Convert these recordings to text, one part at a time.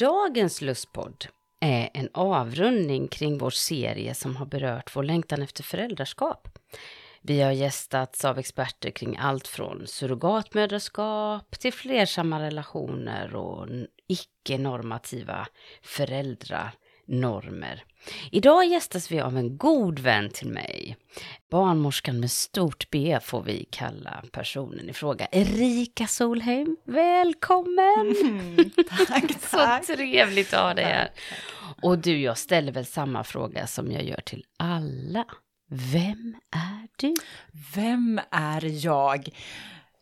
Dagens lustpodd är en avrundning kring vår serie som har berört vår längtan efter föräldraskap. Vi har gästats av experter kring allt från surrogatmödraskap till flersamma relationer och icke-normativa föräldrar föräldranormer. Idag gästas vi av en god vän till mig. Barnmorskan med stort B får vi kalla personen i fråga. Erika Solheim, välkommen! Mm, tack, tack. Så trevligt att ha dig här. Och du, jag ställer väl samma fråga som jag gör till alla. Vem är du? Vem är jag?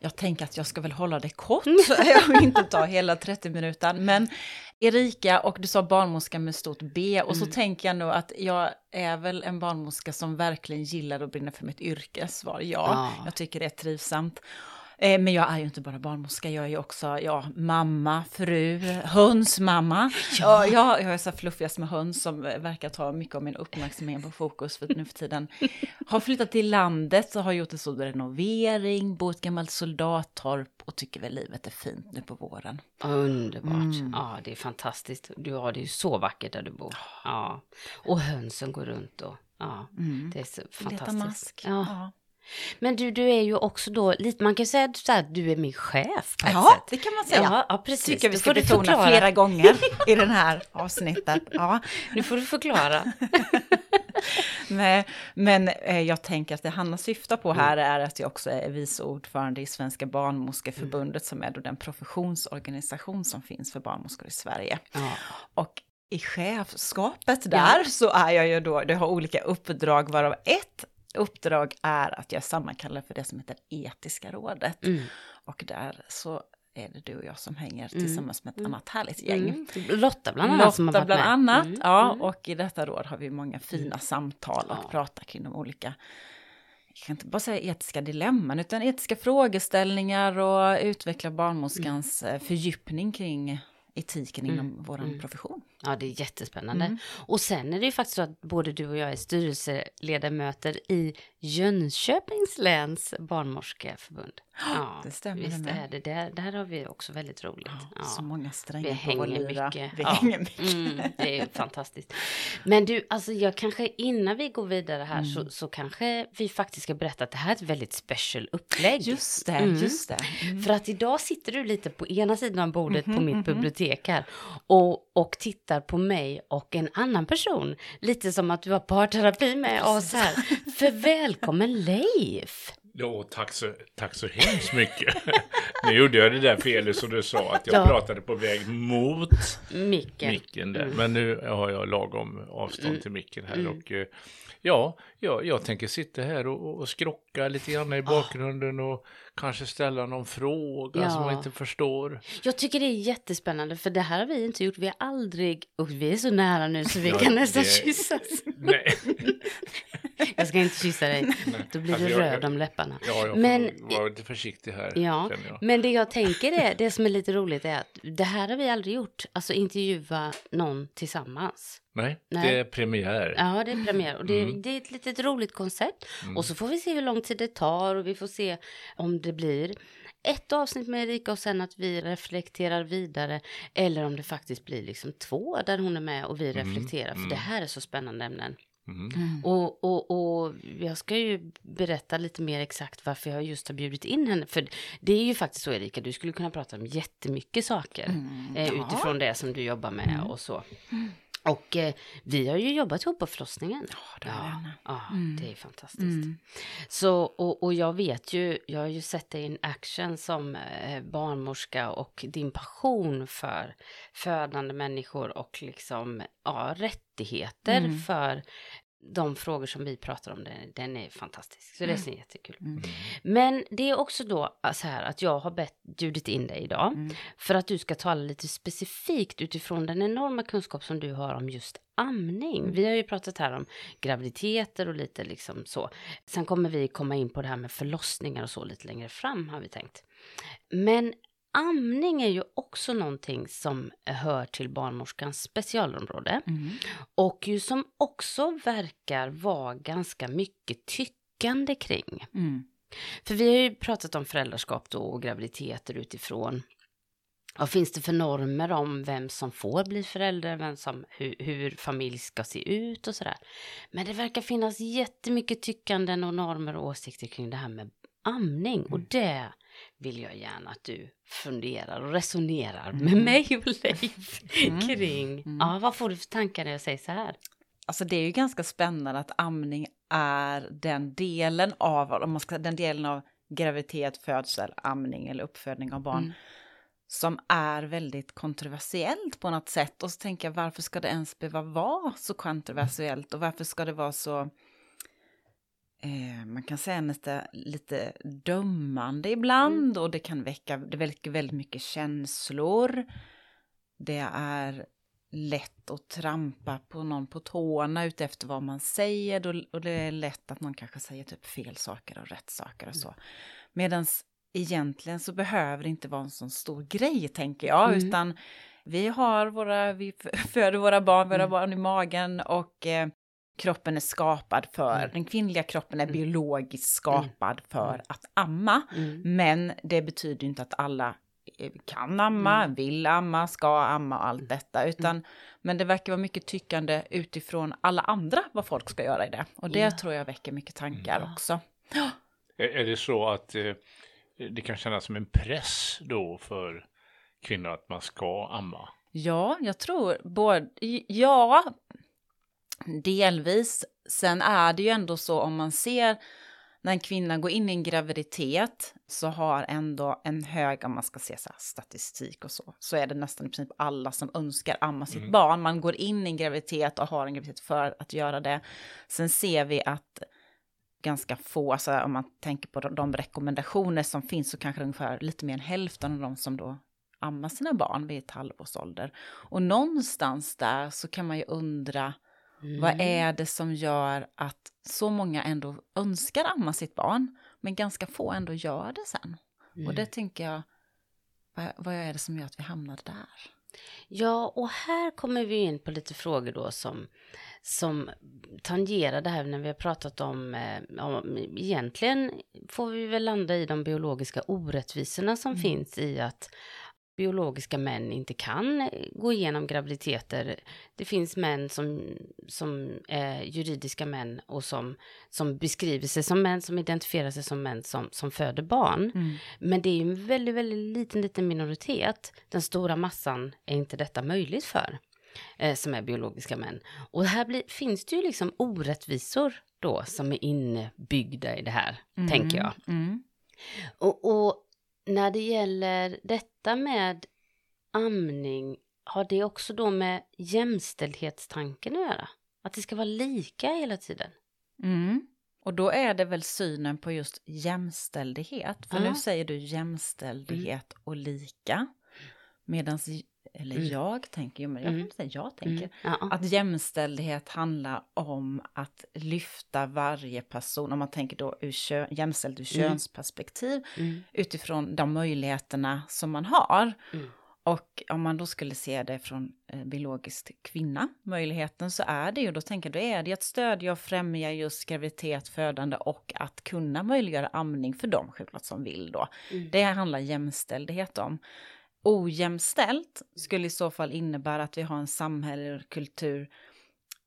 Jag tänker att jag ska väl hålla det kort, jag vill inte ta hela 30 minuter, men Erika och du sa barnmorska med stort B och så mm. tänker jag nog att jag är väl en barnmorska som verkligen gillar och brinner för mitt yrke, svar ja. ja. Jag tycker det är trivsamt. Eh, men jag är ju inte bara barnmorska, jag är ju också ja, mamma, fru, hönsmamma. Ja. Jag, jag är så fluffigast med höns som verkar ta mycket av min uppmärksamhet på fokus för nu för tiden. Har flyttat till landet och har gjort en stor renovering, bott ett gammalt soldattorp och tycker väl livet är fint nu på våren. Underbart. Mm. Ja, det är fantastiskt. Du har det ju så vackert där du bor. Ja. Och hönsen går runt och ja, mm. det är så fantastiskt. Leta mask. Ja. ja. Men du, du är ju också då lite, man kan säga att du är min chef på Ja, sätt. det kan man säga. Ja, ja precis. Tycker vi ska betona förklara. flera gånger i den här avsnittet. Ja. Nu får du förklara. Nej, men eh, jag tänker att det Hanna syftar på här mm. är att jag också är vice ordförande i Svenska barnmorskeförbundet mm. som är då den professionsorganisation som finns för barnmorskor i Sverige. Ja. Och i chefskapet där ja. så är jag ju då, det har olika uppdrag varav ett uppdrag är att jag sammankallar för det som heter Etiska rådet. Mm. Och där så är det du och jag som hänger mm. tillsammans med ett mm. annat härligt gäng. Mm. Lotta bland annat Lotta som har varit bland med. annat, mm. ja. Mm. Och i detta råd har vi många fina samtal och ja. pratar kring de olika jag kan inte bara säga etiska dilemman, utan etiska frågeställningar och utveckla barnmorskans mm. fördjupning kring etiken mm. inom vår mm. profession. Ja, det är jättespännande. Mm. Och sen är det ju faktiskt så att både du och jag är styrelseledamöter i Jönköpings läns barnmorskeförbund. Ja, det stämmer. Visst det är det. Där, där har vi också väldigt roligt. Ja, Så många strängar vi på vår lyra. Mycket. Vi ja. hänger mycket. Mm, det är fantastiskt. Men du, alltså jag kanske innan vi går vidare här mm. så, så kanske vi faktiskt ska berätta att det här är ett väldigt special upplägg. Just det, mm. just det. Mm. För att idag sitter du lite på ena sidan av bordet -hmm, på mitt -hmm. bibliotek här och, och tittar på mig och en annan person. Lite som att du har parterapi med oss här. För välkommen Leif! Ja, tack så, tack så hemskt mycket. nu gjorde jag det där felet som du sa, att jag ja. pratade på väg mot micken. micken där. Mm. Men nu har jag lagom avstånd mm. till micken här. Mm. Och, eh, ja, ja, jag tänker sitta här och, och skrocka lite grann i bakgrunden och kanske ställa någon fråga ja. som man inte förstår. Jag tycker det är jättespännande för det här har vi inte gjort. Vi har aldrig, och vi är så nära nu så vi ja, kan nästan det... kyssas. Nej. jag ska inte kyssa dig, Nej. då blir alltså, du röd om läpparna. Ja, jag men, vara lite försiktig här. Ja, men det jag tänker är, det som är lite roligt är att det här har vi aldrig gjort, alltså intervjua någon tillsammans. Nej, Nej, det är premiär. Ja, det är premiär. Och det, mm. det är ett litet roligt koncept. Mm. Och så får vi se hur lång tid det tar och vi får se om det blir ett avsnitt med Erika och sen att vi reflekterar vidare. Eller om det faktiskt blir liksom två där hon är med och vi mm. reflekterar. För det mm. här är så spännande ämnen. Mm. mm. Och, och, och jag ska ju berätta lite mer exakt varför jag just har bjudit in henne. För det är ju faktiskt så Erika, du skulle kunna prata om jättemycket saker. Mm. Eh, utifrån det som du jobbar med mm. och så. Och eh, vi har ju jobbat ihop på förlossningen. Ja, det ja, ja Mm. det är fantastiskt. Mm. Så, och, och jag vet ju, jag har ju sett dig in action som eh, barnmorska och din passion för födande människor och liksom, ja, rättigheter Mm. för de frågor som vi pratar om, den, den är fantastisk. Så det Mm. är jättekul. Mm. Men det är också då så här att jag har bett bjudit in dig idag Mm. för att du ska tala lite specifikt utifrån den enorma kunskap som du har om just amning. Mm. Vi har ju pratat här om graviditeter och lite liksom så. Sen kommer vi komma in på det här med förlossningar och så lite längre fram har vi tänkt. Men amning är ju också någonting som hör till barnmorskans specialområde Mm. och ju som också verkar vara ganska mycket tyckande kring. Mm. För vi har ju pratat om föräldraskap då och graviditeter utifrån vad finns det för normer om vem som får bli förälder, vem som, hur, hur familj ska se ut och sådär. Men det verkar finnas jättemycket tyckanden och normer och åsikter kring det här med amning. Och det vill jag gärna att du funderar och resonerar med Mm. mig och Leif Mm. kring. Mm. Ja, vad får du för tankar när jag säger så här? Alltså det är ju ganska spännande att amning är den delen av, om man ska, den delen av graviditet, födsel, amning eller uppfödning av barn Mm. som är väldigt kontroversiellt på något sätt. Och så tänker jag varför ska det ens behöva vara så kontroversiellt och varför ska det vara så eh, man kan säga nästan lite dömande ibland och det kan väcka, det väcker väldigt mycket känslor. Det är lätt att trampa på någon på tårna utefter vad man säger och det är lätt att någon kanske säger typ fel saker och rätt saker och så. Medan egentligen så behöver det inte vara en sån stor grej tänker jag, Mm. utan vi har våra, vi föder våra barn, våra Mm. barn i magen och eh, kroppen är skapad för, Mm. den kvinnliga kroppen är Mm. biologiskt skapad för Mm. att amma. Mm. Men det betyder inte att alla eh, kan amma, Mm. vill amma, ska amma och allt detta. Utan, Men det verkar vara mycket tyckande utifrån alla andra vad folk ska göra i det. Och det tror jag väcker mycket tankar också. Är, är det så att eh, det kan kännas som en press då för kvinnor att man ska amma? Ja, jag tror både, ja, delvis. Sen är det ju ändå så om man ser när en kvinna går in i en graviditet så har ändå en hög, om man ska se så statistik och så, så är det nästan i princip alla som önskar amma sitt Mm. barn. Man går in i en graviditet och har en graviditet för att göra det. Sen ser vi att ganska få, alltså om man tänker på de, de rekommendationer som finns så kanske ungefär lite mer än hälften av de som då ammar sina barn vid ett halvårs ålder. Och någonstans där så kan man ju undra vad Mm. är det som gör att så många ändå önskar amma sitt barn, men ganska få ändå gör det sen? Mm. Och det tänker jag, vad, vad är det som gör att vi hamnade där? Ja, och här kommer vi in på lite frågor då som, som tangerar det här när vi har pratat om, eh, om, egentligen får vi väl landa i de biologiska orättvisorna som Mm. finns i att biologiska män inte kan eh, gå igenom graviditeter. Det finns män som, som är juridiska män och som, som beskriver sig som män, som identifierar sig som män som, som föder barn. Men det är en väldigt, väldigt liten, liten minoritet. Den stora massan är inte detta möjligt för, eh, som är biologiska män. Och här blir, finns det ju liksom orättvisor då som är inbyggda i det här, tänker jag. Mm. Och, och när det gäller detta med amning, har det också då med jämställdhetstanken att göra? Att det ska vara lika hela tiden? Mm. Och då är det väl synen på just jämställdhet. För Ja. nu säger du jämställdhet och lika. Medan, eller Mm. jag tänker, jo men jag Mm. säga jag tänker. Mm. Ja. Att jämställdhet handlar om att lyfta varje person, om man tänker då ur kö, jämställd ur Mm. könsperspektiv, Mm. utifrån de möjligheterna som man har. Mm. Och om man då skulle se det från eh, biologiskt kvinna, möjligheten, så är det ju, då tänker då är det att stödja och främja just graviditet, födande och att kunna möjliggöra amning för dem självklart som vill då. Mm. Det handlar jämställdhet om. Ojämställt skulle i så fall innebära att vi har en samhälle och kultur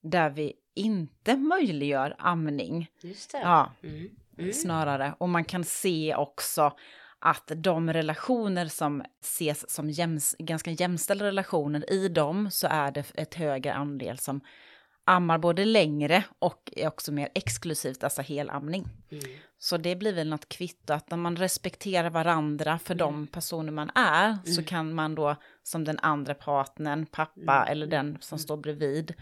där vi inte möjliggör amning. Just det. Ja, Mm. Mm. snarare. Och man kan se också att de relationer som ses som jäms, ganska jämställda relationer, i dem så är det ett högre andel som ammar både längre och är också mer exklusivt, alltså helamning. Mm. Så det blir väl något kvitto att när man respekterar varandra för mm. de personer man är mm. så kan man då som den andra partnern, pappa mm. eller den som mm. står bredvid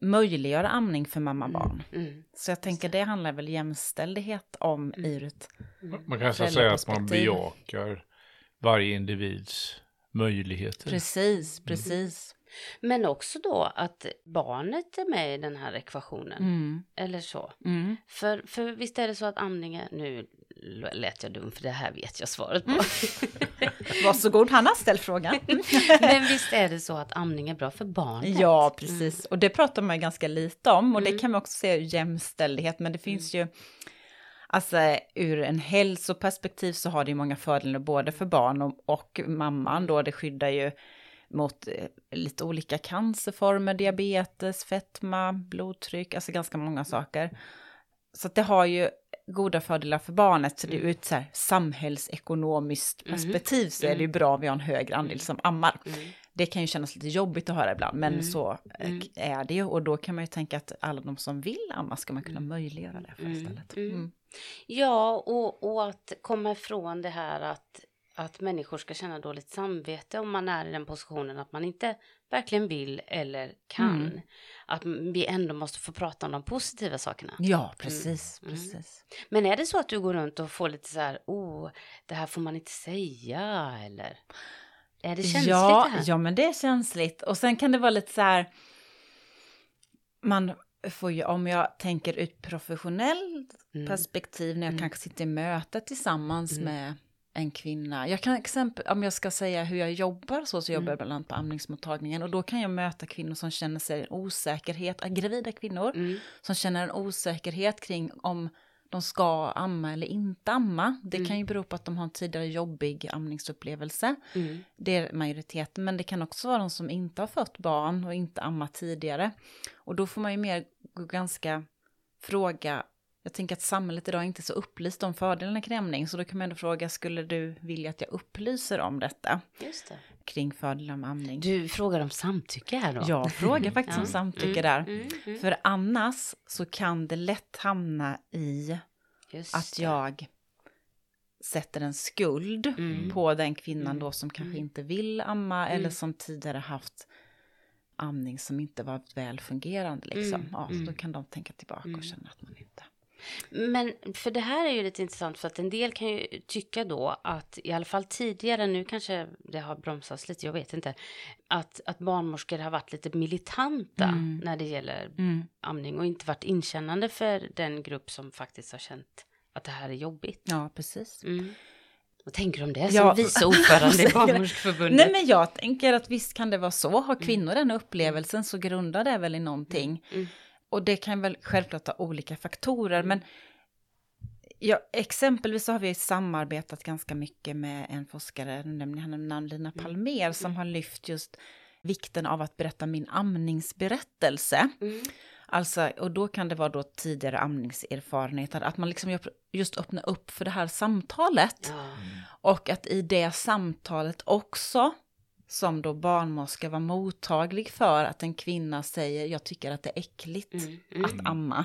möjliggöra amning för mamma-barn. Mm. mm. Så jag tänker det handlar väl jämställdhet om mm. ur ett Man kan säga att man bejakar varje individs möjligheter. Precis, precis. Men också då att barnet är med i den här ekvationen. Mm. Eller så. Mm. För, för visst är det så att amningen, nu lät jag dum för det här vet jag svaret på. Mm. Varsågod, han har ställt frågan. Men visst är det så att amning är bra för barnet? Ja, precis. Mm. Och det pratar man ganska lite om och det mm. kan man också se ur jämställdhet, men det finns ju Alltså ur en hälsoperspektiv så har det ju många fördelar både för barn och, och mamman då. Det skyddar ju mot eh, lite olika cancerformer, diabetes, fetma, blodtryck, alltså ganska många saker. Så det har ju goda fördelar för barnet, så det är ur ett så här, samhällsekonomiskt mm. perspektiv så är det ju mm. bra att vi har en högre andel som ammar. Mm. Det kan ju kännas lite jobbigt att höra ibland, men mm. så eh, mm. är det ju. Och då kan man ju tänka att alla de som vill amma ska man kunna möjliggöra det för istället. Ja, och, och att komma ifrån det här att att människor ska känna dåligt samvete om man är i den positionen att man inte verkligen vill eller kan. Mm. Att vi ändå måste få prata om de positiva sakerna. Ja, precis, mm. precis. Mm. Men är det så att du går runt och får lite så här, oh, det här får man inte säga eller? Är det känsligt ja, det här? Ja, men det är känsligt. Och sen kan det vara lite så här, man får ju, om jag tänker ett professionellt mm. perspektiv, när jag mm. kanske sitter i möte tillsammans mm. med en kvinna. Jag kan exempel, om jag ska säga hur jag jobbar så, så jobbar jag mm. bland annat på amningsmottagningen och då kan jag möta kvinnor som känner sig en osäkerhet, gravida kvinnor, mm. som känner en osäkerhet kring om de ska amma eller inte amma. Det mm. kan ju bero på att de har en tidigare jobbig amningsupplevelse. Mm. Det är majoriteten, men det kan också vara de som inte har fött barn och inte ammat tidigare. Och då får man ju mer ganska fråga jag tänker att samhället idag är inte så upplyst om fördelarna kring amning, så då kan man ändå fråga, skulle du vilja att jag upplyser om detta? Just det. Kring fördelar med amning. Du frågar om samtycke här då? Jag frågar faktiskt ja. om samtycke mm, där. Mm, mm. För annars så kan det lätt hamna i Just att det. jag sätter en skuld mm. på den kvinnan mm. då som kanske mm. inte vill amma eller som tidigare haft amning som inte var väl fungerande liksom. Ja, då kan de tänka tillbaka och känna att man inte men för det här är ju lite intressant för att en del kan ju tycka då att i alla fall tidigare, nu kanske det har bromsats lite, jag vet inte, att, att barnmorskor har varit lite militanta mm. när det gäller mm. amning och inte varit inkännande för den grupp som faktiskt har känt att det här är jobbigt. Ja, precis. Mm. Vad tänker du om det som ja. vice ordförande i Barnmorskeförbundet? Nej men jag tänker att visst kan det vara så. Har kvinnor mm. den upplevelsen så grundar det väl i någonting. Mm. Mm och det kan väl självklart ha olika faktorer, men ja, exempelvis så har vi samarbetat ganska mycket med en forskare, nämligen Lina mm. Palmer, som mm. har lyft just vikten av att berätta min amningsberättelse. Mm. Alltså, och då kan det vara då tidigare amningserfarenheter, att man liksom just öppnar upp för det här samtalet. Mm. Och att i det samtalet också som då barnmorska var mottaglig för att en kvinna säger jag tycker att det är äckligt mm, mm, att amma.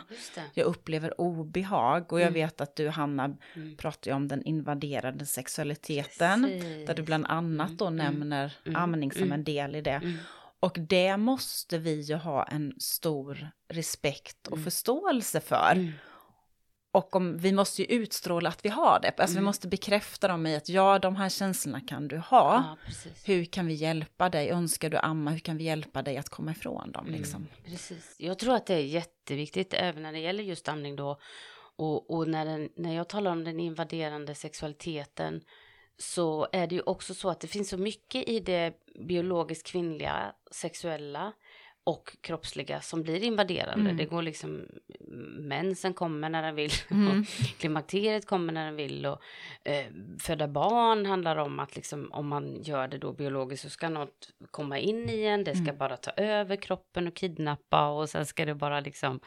Jag upplever obehag och jag mm. vet att du Hanna mm. pratar om den invaderade sexualiteten Precis. där du bland annat då mm, mm, nämner amning som en del i det. Och det måste vi ju ha en stor respekt och förståelse för. Och om, vi måste ju utstråla att vi har det. Alltså mm. vi måste bekräfta dem i att ja, de här känslorna kan du ha. Ja, Hur kan vi hjälpa dig? Önskar du amma? Hur kan vi hjälpa dig att komma ifrån dem? Mm. Liksom? Precis. Jag tror att det är jätteviktigt även när det gäller just amning då. Och, och när, den, när jag talar om den invaderande sexualiteten så är det ju också så att det finns så mycket i det biologiskt kvinnliga sexuella och kroppsliga som blir invaderande. Mm. Det går liksom, mensen kommer när den vill, Mm. och klimakteriet kommer när den vill och eh, föda barn handlar om att liksom om man gör det då biologiskt så ska något komma in i en, det ska Mm. bara ta över kroppen och kidnappa och sen ska det bara liksom,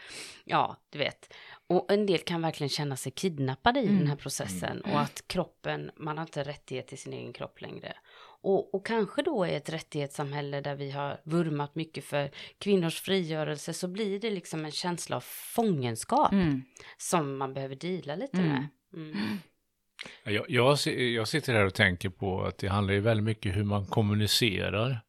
ja, du vet. Och en del kan verkligen känna sig kidnappade i Mm. den här processen och att kroppen, man har inte rättighet till sin egen kropp längre. Och, och kanske då i ett rättighetssamhälle där vi har vurmat mycket för kvinnors frigörelse så blir det liksom en känsla av fångenskap Mm. som man behöver deala lite Mm. med. Mm. Jag, jag, jag sitter här och tänker på att det handlar ju väldigt mycket hur man kommunicerar.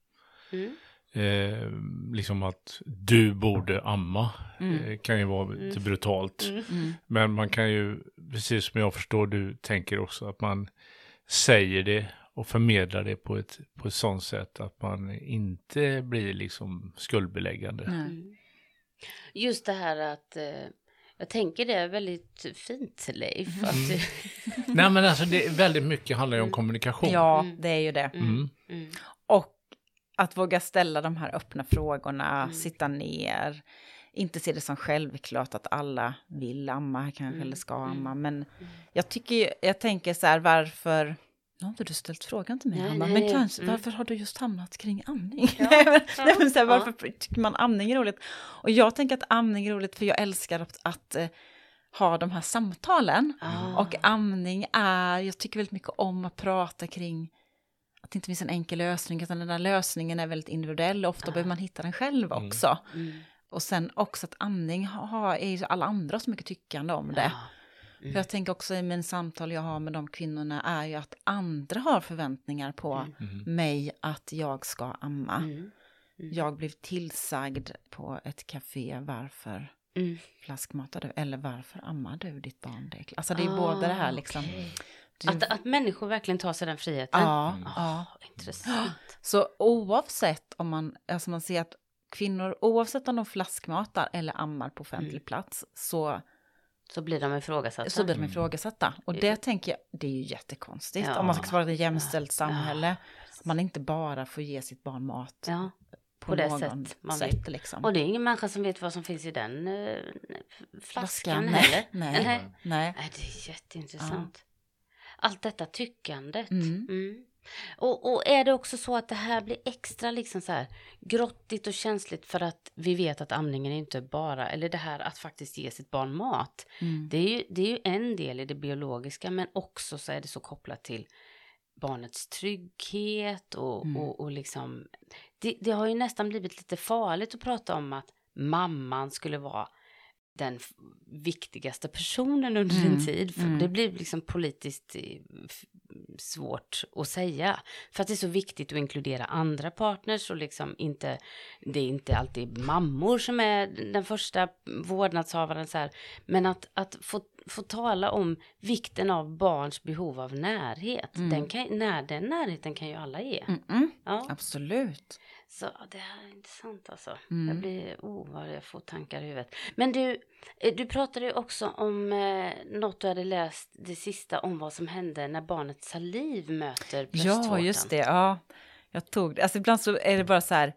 Mm. Eh, liksom att du borde amma. Mm. Eh, kan ju vara lite brutalt. Mm. Mm. Men man kan ju, precis som jag förstår du tänker också, att man säger det och förmedlar det på ett, på ett sånt sätt att man inte blir liksom skuldbeläggande. Mm. Just det här att eh, jag tänker det är väldigt fint Leif. Att, Nej men alltså det är väldigt mycket handlar ju om kommunikation. Ja, Mm. det är ju det. Mm. mm. Och att våga ställa de här öppna frågorna, Mm. sitta ner, inte se det som självklart att alla vill amma kanske Mm. eller ska Mm. amma. Men jag tycker jag tänker så här varför, nu har inte du ställt frågan till mig Nej, Hanna, nej, men kanske, Mm. varför har du just hamnat kring amning? Ja, Nej, men, ja, så här, ja. varför tycker man amning är roligt? Och jag tänker att amning är roligt för jag älskar att, att eh, ha de här samtalen. Ah. Och amning är, jag tycker väldigt mycket om att prata kring att det inte finns en enkel lösning, utan den där lösningen är väldigt individuell och ofta behöver man hitta den själv Mm. också. Mm. Och sen också att amning har, är ju alla andra så mycket tyckande om det. Ja. För jag tänker också i min samtal jag har med de kvinnorna är ju att andra har förväntningar på Mm. mig att jag ska amma. Mm. Mm. Jag blev tillsagd på ett café varför Mm. flaskmatar du eller varför ammar du ditt barn? Det. Alltså det är Ah, både det här liksom. okej. Du- Att, att människor verkligen tar sig den friheten. Ja, Mm. ja. Intressant. Så oavsett om man, alltså man ser att kvinnor, oavsett om de flaskmatar eller ammar på offentlig Mm. plats, så, Så blir de ifrågasatta. så blir de Mm. ifrågasatta. Och det tänker jag, det är ju jättekonstigt. Ja. Om man ska vara ett jämställt Ja. samhälle, att man inte bara får ge sitt barn mat Ja, på, på det någon sätt man sätt. Liksom. och det är ingen människa som vet vad som finns i den eh, flaskan nej, heller. nej, Nej. nej. Nej, det är jätteintressant. Allt detta tyckandet. Mm. Mm. Och, och är det också så att det här blir extra liksom så här grottigt och känsligt för att vi vet att amningen är inte bara, eller det här att faktiskt ge sitt barn mat. Mm. Det är ju, det är ju en del i det biologiska men också så är det så kopplat till barnets trygghet och, Mm. och, och liksom det, det har ju nästan blivit lite farligt att prata om att mamman skulle vara den viktigaste personen under Mm, en tid. För mm. Det blir liksom politiskt eh, svårt att säga. För att det är så viktigt att inkludera andra partners och liksom inte, det är inte alltid mammor som är den första vårdnadshavaren så här. Men att, att få, få tala om vikten av barns behov av närhet. Mm. Den, kan, när, den närheten kan ju alla ge. Mm, mm. Ja. Absolut. Så det här är intressant alltså. Mm. Jag blir, oh vad jag får tankar i huvudet. Men du, eh, du pratade ju också om eh, något du hade läst det sista om vad som hände när barnets saliv möter bröstvårtan. Ja, just det. Ja, jag tog det. Alltså ibland så är det bara så här,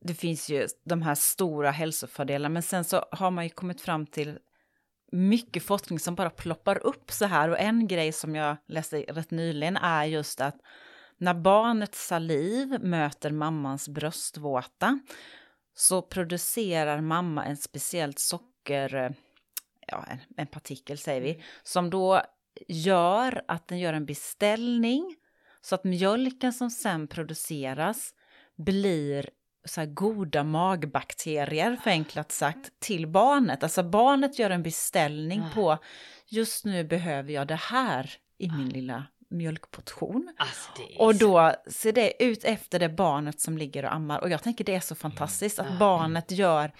det finns ju de här stora hälsofördelarna, men sen så har man ju kommit fram till mycket forskning som bara ploppar upp så här. Och en grej som jag läste rätt nyligen är just att när barnets saliv möter mammans bröstvåta så producerar mamma en speciellt socker, ja, en, partikel säger vi, som då gör att den gör en beställning så att mjölken som sen produceras blir så goda magbakterier, förenklat sagt, till barnet. Alltså barnet gör en beställning Ah. på just nu behöver jag det här i min lilla mjölkportion. Alltså, är Och då ser det ut efter det barnet som ligger och ammar. Och jag tänker det är så fantastiskt att Mm. barnet gör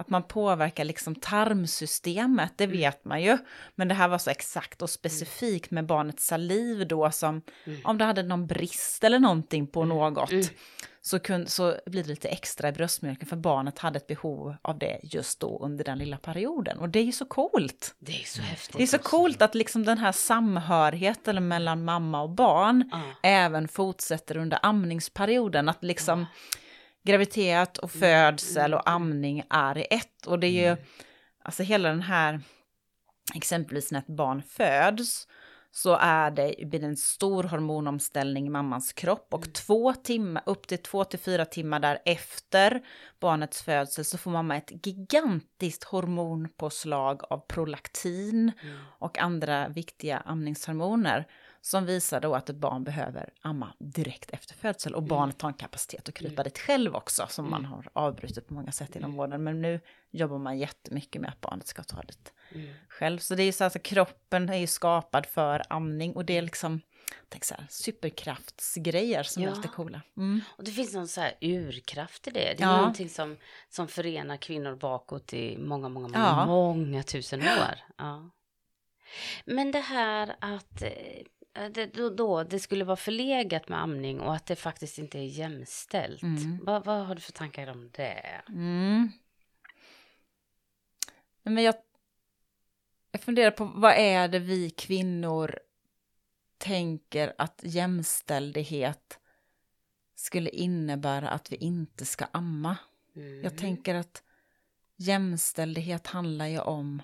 att man påverkar liksom tarmsystemet, det Mm. vet man ju. Men det här var så exakt och specifikt med barnets saliv då som Mm. om det hade någon brist eller någonting på något Mm. så, kun, så blir det lite extra i bröstmjölken för barnet hade ett behov av det just då under den lilla perioden. Och det är ju så coolt. Det är så häftigt. Det är så coolt att liksom den här samhörigheten mellan mamma och barn Ja. även fortsätter under amningsperioden. Att liksom, graviditet och Mm, födsel och mm, amning är i ett. Och det är ju, Mm. alltså hela den här, exempelvis när ett barn föds, så är det, blir det en stor hormonomställning i mammans kropp och Mm. två timmar, upp till två till fyra timmar därefter barnets födsel så får mamma ett gigantiskt hormonpåslag av prolaktin Mm. och andra viktiga amningshormoner som visar då att ett barn behöver amma direkt efter födsel och barnet har en kapacitet att krypa Mm. dit själv också som man Mm. har avbrutit på många sätt inom Mm. vården. Men nu jobbar man jättemycket med att barnet ska ta dit Mm. själv. Så det är ju så att alltså, kroppen är ju skapad för amning och det är liksom tänk så här, superkraftsgrejer som är Ja. lite coola. Mm. Och det finns någon så här urkraft i det. Det är Ja. någonting som, som förenar kvinnor bakåt i många, många, många, Ja. många tusen år. Ja. Men det här att eh, det, då, då, det skulle vara förlegat med amning och att det faktiskt inte är jämställt. Mm. Vad, vad har du för tankar om det? Mm. Men jag, jag funderar på vad är det vi kvinnor tänker att jämställdhet skulle innebära att vi inte ska amma. Mm. Jag tänker att jämställdhet handlar ju om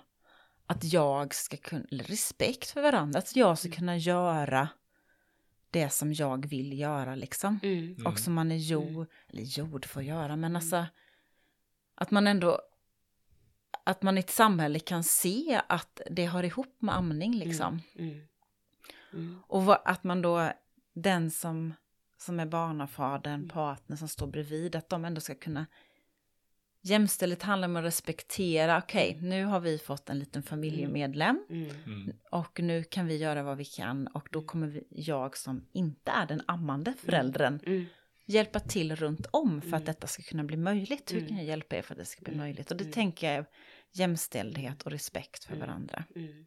att jag ska kunna, eller respekt för varandra, att jag ska kunna göra det som jag vill göra liksom. Mm. Mm. Och som man är jord, eller jord får göra, men alltså att man ändå, att man i ett samhälle kan se att det har ihop med amning liksom. Mm. Mm. Och att man då, den som, som är barnafadern, Mm. partner som står bredvid, att de ändå ska kunna Jämställdhet handlar om att respektera, okej, nu har vi fått en liten familjemedlem Mm. Mm. och nu kan vi göra vad vi kan och då Mm. kommer vi, jag som inte är den ammande föräldern Mm. hjälpa till runt om för Mm. att detta ska kunna bli möjligt. Hur Mm. kan jag hjälpa er för att det ska bli Mm. möjligt? Och det Mm. tänker jag är jämställdhet och respekt för Mm. varandra. Mm.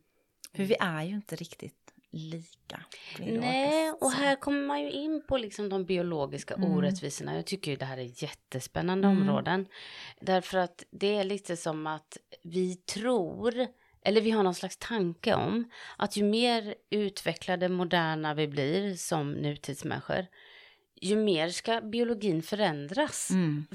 För vi är ju inte riktigt lika. Nej, och här kommer man ju in på liksom de biologiska Mm. orättvisorna. Jag tycker ju det här är jättespännande Mm. områden. Därför att det är lite som att vi tror, eller vi har någon slags tanke om, att ju mer utvecklade, moderna vi blir som nutidsmänniskor, ju mer ska biologin förändras. Mm.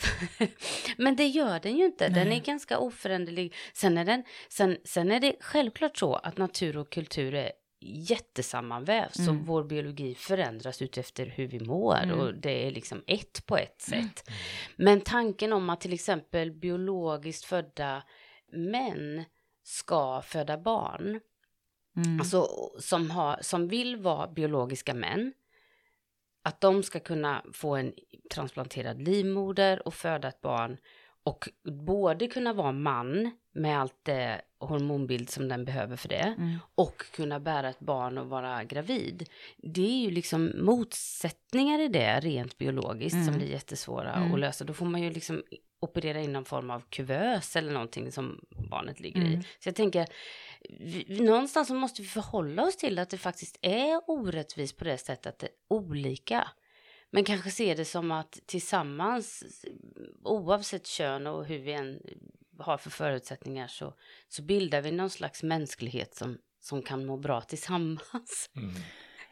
Men det gör den ju inte. Den Nej. är ganska oföränderlig. Sen är, den, sen, sen är det självklart så att natur och kultur är jättesammanvävt. Så Mm. vår biologi förändras utefter hur vi mår. Mm. Och det är liksom ett på ett sätt. Men tanken om att till exempel biologiskt födda män ska föda barn. Mm. Alltså som, har, som vill vara biologiska män. Att de ska kunna få en transplanterad livmoder och föda ett barn. Och både kunna vara man med allt det hormonbild som den behöver för det. Mm. Och kunna bära ett barn och vara gravid. Det är ju liksom motsättningar i det rent biologiskt som Mm. blir jättesvåra Mm. att lösa. Då får man ju liksom operera in någon form av kuvös eller någonting som barnet ligger Mm. i. Så jag tänker, vi- någonstans så måste vi förhålla oss till att det faktiskt är orättvist på det sättet att det är olika. Men kanske se det som att tillsammans, oavsett kön och hur vi än har för förutsättningar så, så bildar vi någon slags mänsklighet som, som kan må bra tillsammans. Mm.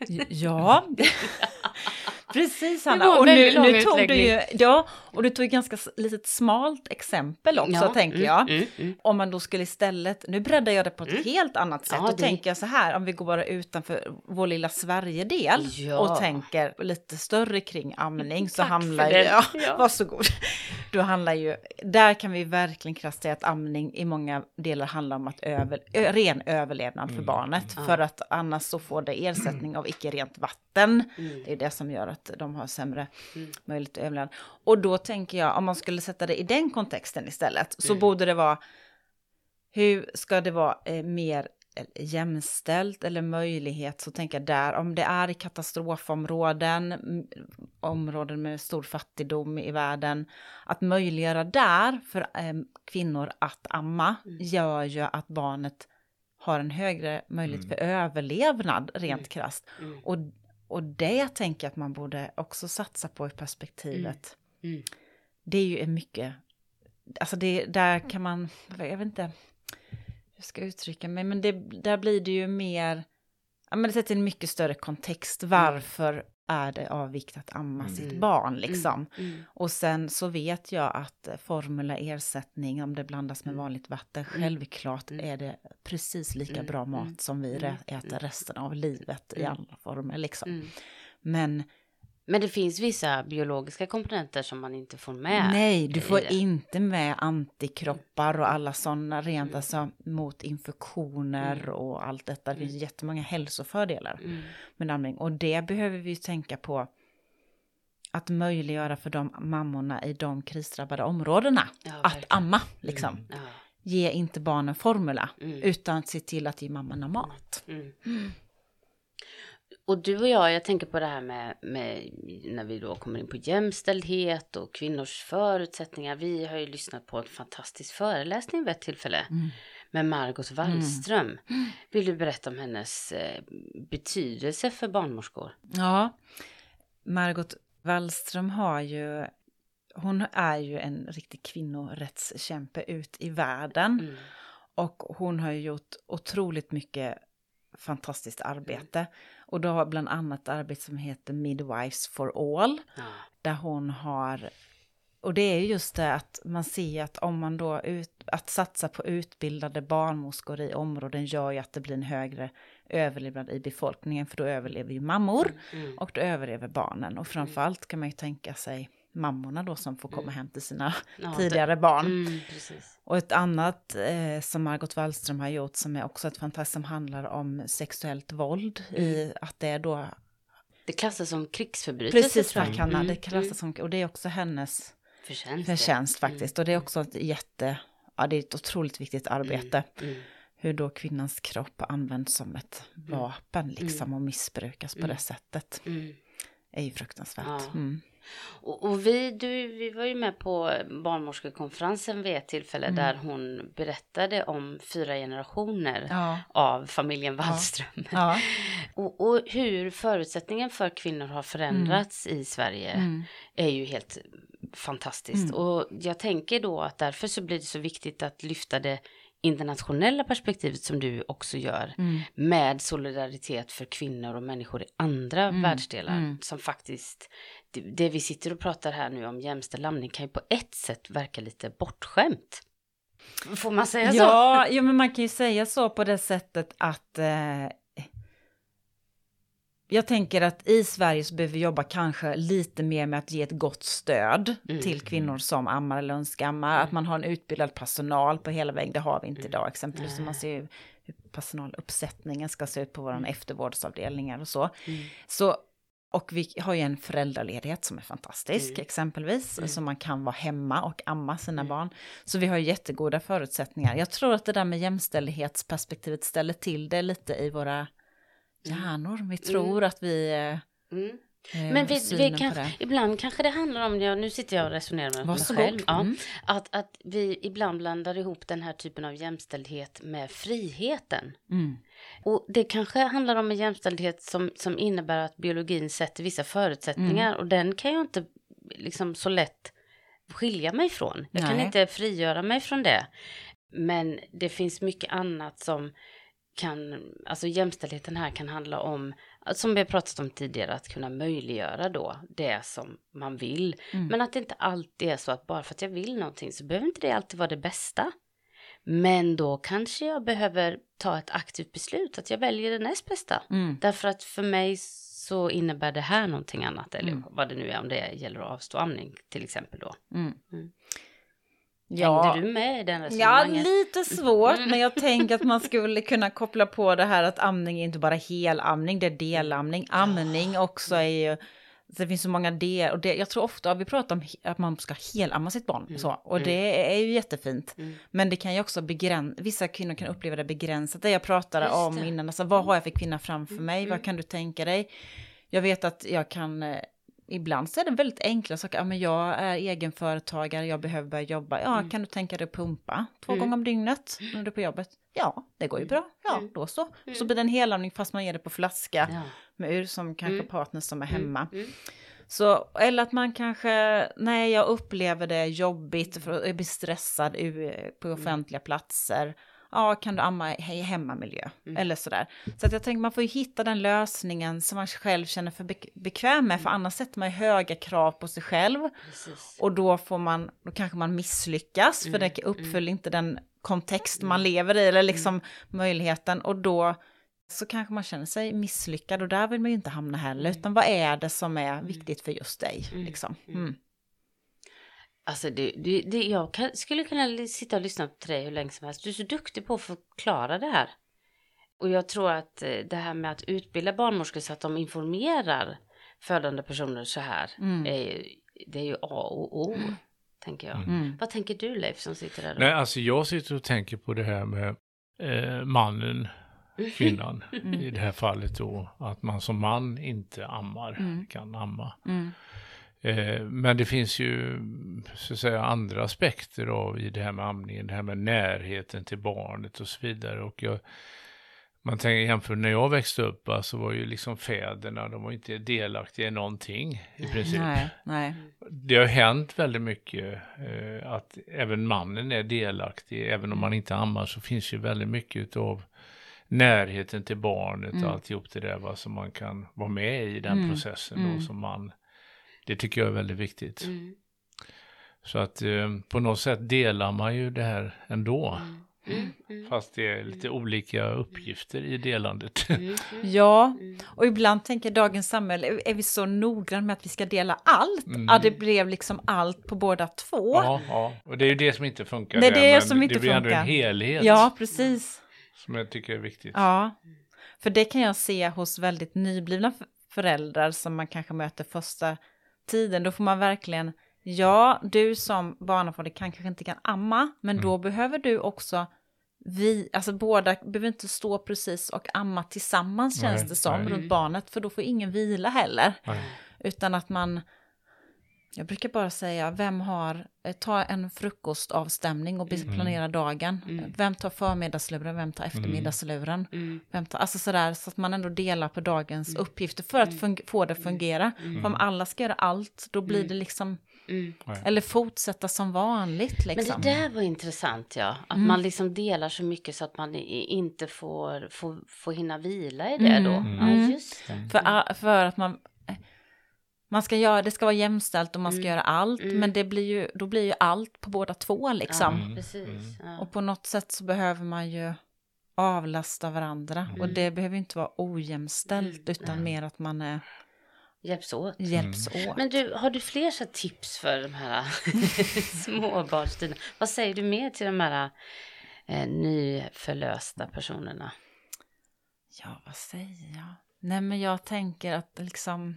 Ja, precis Hanna. Och nu, nu tog du ju, ja, och du tog ett ganska litet smalt exempel också tänker mm, jag. Mm, mm. Om man då skulle istället, nu breddar jag det på ett Mm. helt annat sätt. Ja, Då det- tänker jag så här, om vi går bara utanför vår lilla Sverigedel Ja. och tänker lite större kring amning så handlar ju, det. ja, Ja. varsågod. Då handlar ju, där kan vi verkligen krasst säga att amning i många delar handlar om att över, ren överlevnad för Mm. barnet. Ja. För att annars så får det ersättning av icke rent vatten. Mm. Det är det som gör att de har sämre Mm. möjlighet att överleva. Och då tänker jag, om man skulle sätta det i den kontexten istället, så Mm. borde det vara, hur ska det vara eh, mer eh, jämställt eller möjlighet, så tänker jag där, om det är i katastrofområden, områden med stor fattigdom i världen, att möjliggöra där för eh, kvinnor att amma Mm. gör ju att barnet har en högre möjlighet Mm. för överlevnad rent Mm. krasst. Mm. Och, och det tänker jag att man borde också satsa på i perspektivet. Mm. Mm. Det är ju mycket, alltså det, där kan man, jag vet inte hur jag ska uttrycka mig, men det, där blir det ju mer, ja men det sätter en mycket större kontext varför är det av vikt att amma mm. sitt barn liksom. Mm. Mm. Och sen så vet jag att formula ersättning, om det blandas med mm. vanligt vatten, mm. självklart mm. är det precis lika bra mat som vi äter resten av livet i alla former liksom. Men men det finns vissa biologiska komponenter som man inte får med. Nej, du får inte med antikroppar och alla sådana rent mm. alltså mot infektioner mm. och allt detta. Det finns mm. jättemånga hälsofördelar mm. med amning och det behöver vi tänka på att möjliggöra för de mammorna i de krisdrabbade områdena ja, att amma liksom. Mm. Ja. Ge inte barnen formula mm. utan se till att ge mammorna mat. Och du och jag, jag tänker på det här med, med, när vi då kommer in på jämställdhet och kvinnors förutsättningar. Vi har ju lyssnat på en fantastisk föreläsning vid ett tillfälle mm. med Margot Wallström. Mm. Vill du berätta om hennes eh, betydelse för barnmorskor? Ja, Margot Wallström har ju, hon är ju en riktig kvinnorättskämpe ut i världen. Mm. Och hon har ju gjort otroligt mycket fantastiskt arbete. Mm. Och då har bland annat arbete som heter Midwives for All. Ja. Där hon har, och det är just det att man ser att om man då ut, att satsa på utbildade barnmorskor i områden gör ju att det blir en högre överlevnad i befolkningen för då överlever ju mammor mm. Mm. och då överlever barnen och framförallt kan man ju tänka sig mammorna då som får komma mm. hem till sina ja, tidigare det, barn. Mm, och ett annat eh, som Margot Wallström har gjort som är också ett fantastiskt som handlar om sexuellt våld mm. i att det är då det klassas som krigsförbrytelse. Precis, tack Hanna. Mm. Det klassas som, och det är också hennes förtjänst, förtjänst faktiskt. Och det är också ett jätte, ja det är ett otroligt viktigt arbete. Mm. Mm. Hur då kvinnans kropp används som ett vapen liksom och missbrukas på det sättet. är ju fruktansvärt. Ja. Och, och, vi, du, vi var ju med på barnmorskekonferensen vid ett tillfälle mm. där hon berättade om fyra generationer ja. av familjen Wallström. Ja. Och, och, hur förutsättningen för kvinnor har förändrats mm. i Sverige mm. är ju helt fantastiskt. Mm. Och jag tänker då att därför så blir det så viktigt att lyfta det internationella perspektivet som du också gör mm. med solidaritet för kvinnor och människor i andra mm. världsdelar mm. som faktiskt det, det, vi sitter och pratar här nu om jämställd amning kan ju på ett sätt verka lite bortskämt. Får man säga så? Ja, ja men man kan ju säga så på det sättet att eh, jag tänker att i Sverige så behöver vi jobba kanske lite mer med att ge ett gott stöd mm. till kvinnor som ammar eller önskammar. Mm. Att man har en utbildad personal på hela vägen, det har vi inte mm. idag. Exempelvis man ser hur personaluppsättningen ska se ut på våra mm. eftervårdsavdelningar och så. Mm. Så och vi har ju en föräldraledighet som är fantastisk mm. exempelvis, så man kan vara hemma och amma sina barn. Så vi har jättegoda förutsättningar. Jag tror att det där med jämställdhetsperspektivet ställer till det lite i våra. Hjärnor. Vi tror mm. att vi eh, mm. Eh, Men vi, vi kan, ibland kanske det handlar om, ja, nu sitter jag och resonerar med mig själv, ja, mm. att, att vi ibland blandar ihop den här typen av jämställdhet med friheten. Mm. Och det kanske handlar om en jämställdhet som, som innebär att biologin sätter vissa förutsättningar mm. och den kan jag inte liksom så lätt skilja mig från. Jag Nej. kan inte frigöra mig från det. Men det finns mycket annat som kan, alltså jämställdheten här kan handla om som vi har pratat om tidigare, att kunna möjliggöra då det som man vill. Mm. Men att det inte alltid är så att bara för att jag vill någonting så behöver inte det alltid vara det bästa. Men då kanske jag behöver ta ett aktivt beslut att jag väljer det näst bästa. Mm. Därför att för mig så innebär det här någonting annat, eller mm. vad det nu är, om det gäller att avstå amning till exempel då. Mm. Mm. Ja. Hängde du med i den resonemanget? Ja, lite svårt, mm. men jag tänker att man skulle kunna koppla på det här att amning är inte bara helamning, det är delamning. Amning också är ju, det finns så många delar, och det, jag tror ofta vi pratar om att man ska helamma sitt barn, mm. så, och mm. det är ju jättefint. Mm. Men det kan ju också begränsa, vissa kvinnor kan uppleva det begränsat, det jag pratade om innan, alltså vad har jag för kvinna framför mig, vad mm. kan du tänka dig? Jag vet att jag kan eh, ibland så är det väldigt enkla saker. Ja, men jag är egenföretagare, jag behöver börja jobba. Ja, mm. kan du tänka dig att pumpa två mm. gånger om dygnet när du är på jobbet? Ja, det går ju bra. Ja, mm. då så. Mm. Så blir det en helamning fast man ger det på flaska ja. med ur som kanske mm. partner som är mm. hemma. Så, eller att man kanske, nej jag upplever det jobbigt för jag blir stressad på offentliga platser. Ja, kan du amma i hemmamiljö? Mm. Eller sådär. Så att jag tänker man får ju hitta den lösningen som man själv känner för bekväm med, för mm. annars sätter man ju höga krav på sig själv. Precis. Och då får man, då kanske man misslyckas, mm. för det uppfyller mm. inte den kontext man mm. lever i, eller liksom möjligheten. Och då så kanske man känner sig misslyckad och där vill man ju inte hamna heller, utan vad är det som är viktigt för just dig? Liksom? Mm. Alltså det, det, det, jag kan, skulle kunna sitta och lyssna på dig hur länge som helst. Du är så duktig på att förklara det här. Och jag tror att eh, det här med att utbilda barnmorskor så att de informerar födande personer så här. Mm. Är, det är ju A och O, mm. tänker jag. Mm. Vad tänker du Leif som sitter där? Nej, alltså jag sitter och tänker på det här med eh, mannen, kvinnan. Mm. I det här fallet då att man som man inte ammar, mm. kan amma. Eh, men det finns ju så att säga, andra aspekter av i det här med amningen, det här med närheten till barnet och så vidare. Och jag, man tänker jämför när jag växte upp, så alltså var ju liksom fäderna, de var inte delaktiga i någonting i princip. Nej, nej. Det har hänt väldigt mycket eh, att även mannen är delaktig, även om man inte ammar så finns ju väldigt mycket av närheten till barnet mm. och alltihop det där va, som man kan vara med i den mm. processen då mm. som man det tycker jag är väldigt viktigt. Mm. Så att eh, på något sätt delar man ju det här ändå. Mm. Mm, mm. Fast det är lite olika uppgifter i delandet. Mm, ja, och ibland tänker dagens samhälle, är vi så noggranna med att vi ska dela allt? Mm. Ja, det blev liksom allt på båda två. Ja, ja. och det är ju det som inte funkar. Det är det, det som inte det blir funkar. ändå en helhet. Ja, precis. Som jag tycker är viktigt. Ja, för det kan jag se hos väldigt nyblivna föräldrar som man kanske möter första tiden, då får man verkligen, ja, du som barnafar kan kanske inte kan amma, men mm. då behöver du också vi, alltså båda behöver inte stå precis och amma tillsammans känns nej, det som nej. runt barnet, för då får ingen vila heller. Nej. Utan att man jag brukar bara säga, vem har, eh, ta en frukostavstämning och mm. planera dagen. Mm. Vem tar förmiddagsluren, vem tar eftermiddagsluren? Mm. Vem tar, alltså sådär, så att man ändå delar på dagens mm. uppgifter för att mm. få det att fungera. Mm. För om alla ska göra allt, då blir det liksom, eller fortsätta som vanligt. Liksom. Men det där var intressant ja, att man liksom delar så mycket så att man inte får, får, får hinna vila i det då. Ja, just det. För, för att man man ska göra, det ska vara jämställt och man ska mm. göra allt, mm. men det blir ju, då blir ju allt på båda två liksom. Ja, precis, ja. Och på något sätt så behöver man ju avlasta varandra och mm. det behöver inte vara ojämställt mm. utan mer att man är Hjälps åt. Hjälps åt. Men du, har du fler så tips för de här småbarnstiden? Vad säger du mer till de här eh, nyförlösta personerna? Ja, vad säger jag? Nej, men jag tänker att liksom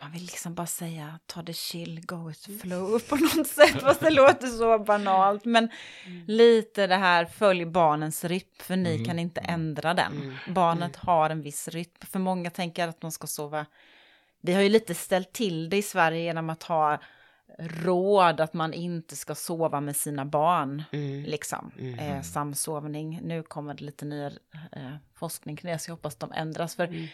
man vill liksom bara säga ta det chill, go with mm. flow på något sätt, fast det låter så banalt. Men mm. lite det här, följ barnens rytm, för ni mm. kan inte ändra den. Mm. Barnet mm. har en viss rytm, för många tänker att de ska sova. Vi har ju lite ställt till det i Sverige genom att ha råd att man inte ska sova med sina barn, mm. liksom, eh, samsovning. Nu kommer det lite ny eh, forskning kring det, så jag hoppas de ändras. För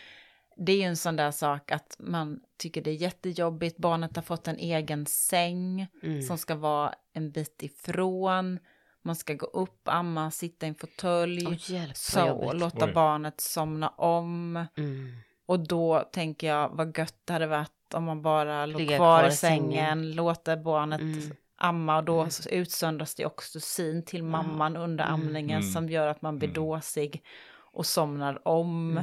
det är ju en sån där sak att man tycker det är jättejobbigt. Barnet har fått en egen säng mm. som ska vara en bit ifrån. Man ska gå upp, amma, sitta i en fåtölj, oh, så låta Oj. barnet somna om. Mm. Och då tänker jag vad gött det hade varit om man bara låg kvar, kvar i sängen, sängen. låter barnet mm. amma och då mm. utsöndras det oxytocin till mamman under mm. amningen mm. som gör att man blir mm. dåsig och somnar om.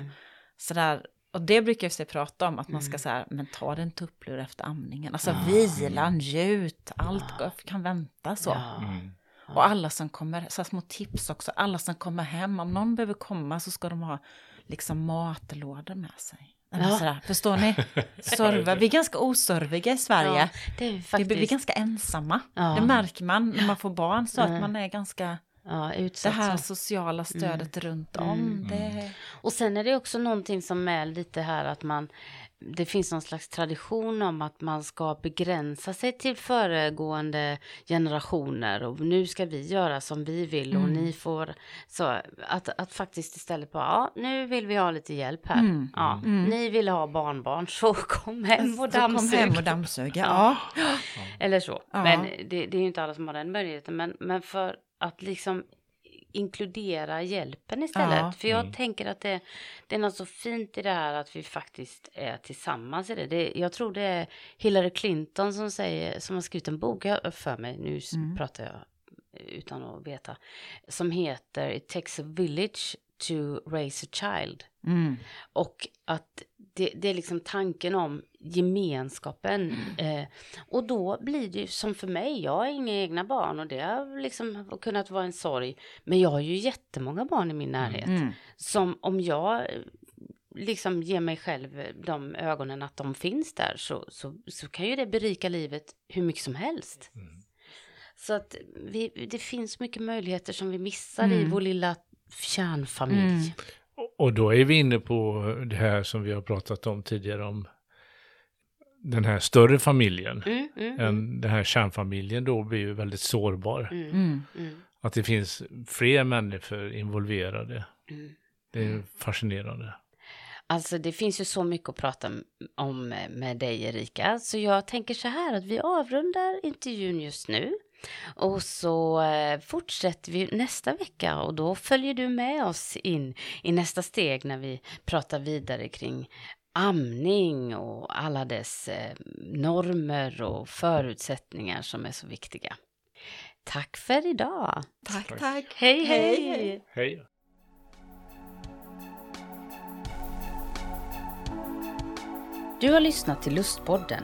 Sådär, och det brukar jag sig prata om, att man ska mm. säga, men ta en tupplur efter amningen. Alltså ja. vila, njut, allt ja. kan vänta så. Ja. Mm. Och alla som kommer, så små tips också, alla som kommer hem, om någon behöver komma så ska de ha liksom matlådor med sig. Ja. Sådär, förstår ni? Serva. Vi är ganska oserviga i Sverige. Ja, det är faktiskt... Vi är ganska ensamma. Ja. Det märker man när man får barn, så att man är ganska Ja. Det här så. sociala stödet mm. runt om. Mm. Det... Och sen är det också någonting som är lite här att man det finns någon slags tradition om att man ska begränsa sig till föregående generationer och nu ska vi göra som vi vill och Mm. ni får så att, att faktiskt istället bara ja, nu vill vi ha lite hjälp här. Mm. Ja, Mm. ni vill ha barnbarn så kom hem och Så kom dammsug. hem och dammsuga. Ja. Eller så. Ja. Men det, det är ju inte alla som har den möjligheten. Men, men för att liksom inkludera hjälpen istället. Ja. För jag Mm. tänker att det, det är något så fint i det här att vi faktiskt är tillsammans i det. det. Jag tror det är Hillary Clinton som, säger, som har skrivit en bok jag- för mig. Nu Mm. pratar jag utan att veta. Som heter It takes a village to raise a child. Mm. Och att det, det är liksom tanken om gemenskapen. Eh, och då blir det ju som för mig, jag har inga egna barn och det har liksom kunnat vara en sorg. Men jag har ju jättemånga barn i min närhet. Mm. Som om jag eh, liksom ger mig själv de ögonen att de finns där så, så, så kan ju det berika livet hur mycket som helst. Mm. Så att vi, det finns mycket möjligheter som vi missar i Mm. vår lilla kärnfamilj. Och- då är vi inne på det här som vi har pratat om tidigare om den här större familjen. Mm, mm, mm. En, den här kärnfamiljen då blir ju väldigt sårbar. Mm, Mm. mm, Att det finns fler människor involverade. mm. Det är fascinerande. Alltså det finns ju så mycket att prata om med dig Erika. Så jag tänker så här att vi avrundar intervjun just nu. Och så eh, fortsätter vi nästa vecka och då följer du med oss in i nästa steg när vi pratar vidare kring amning och alla dess eh, normer och förutsättningar som är så viktiga. Tack för idag. Tack, Tack. tack. Hej hej! Hej, Hej! Du har lyssnat till Lustpodden.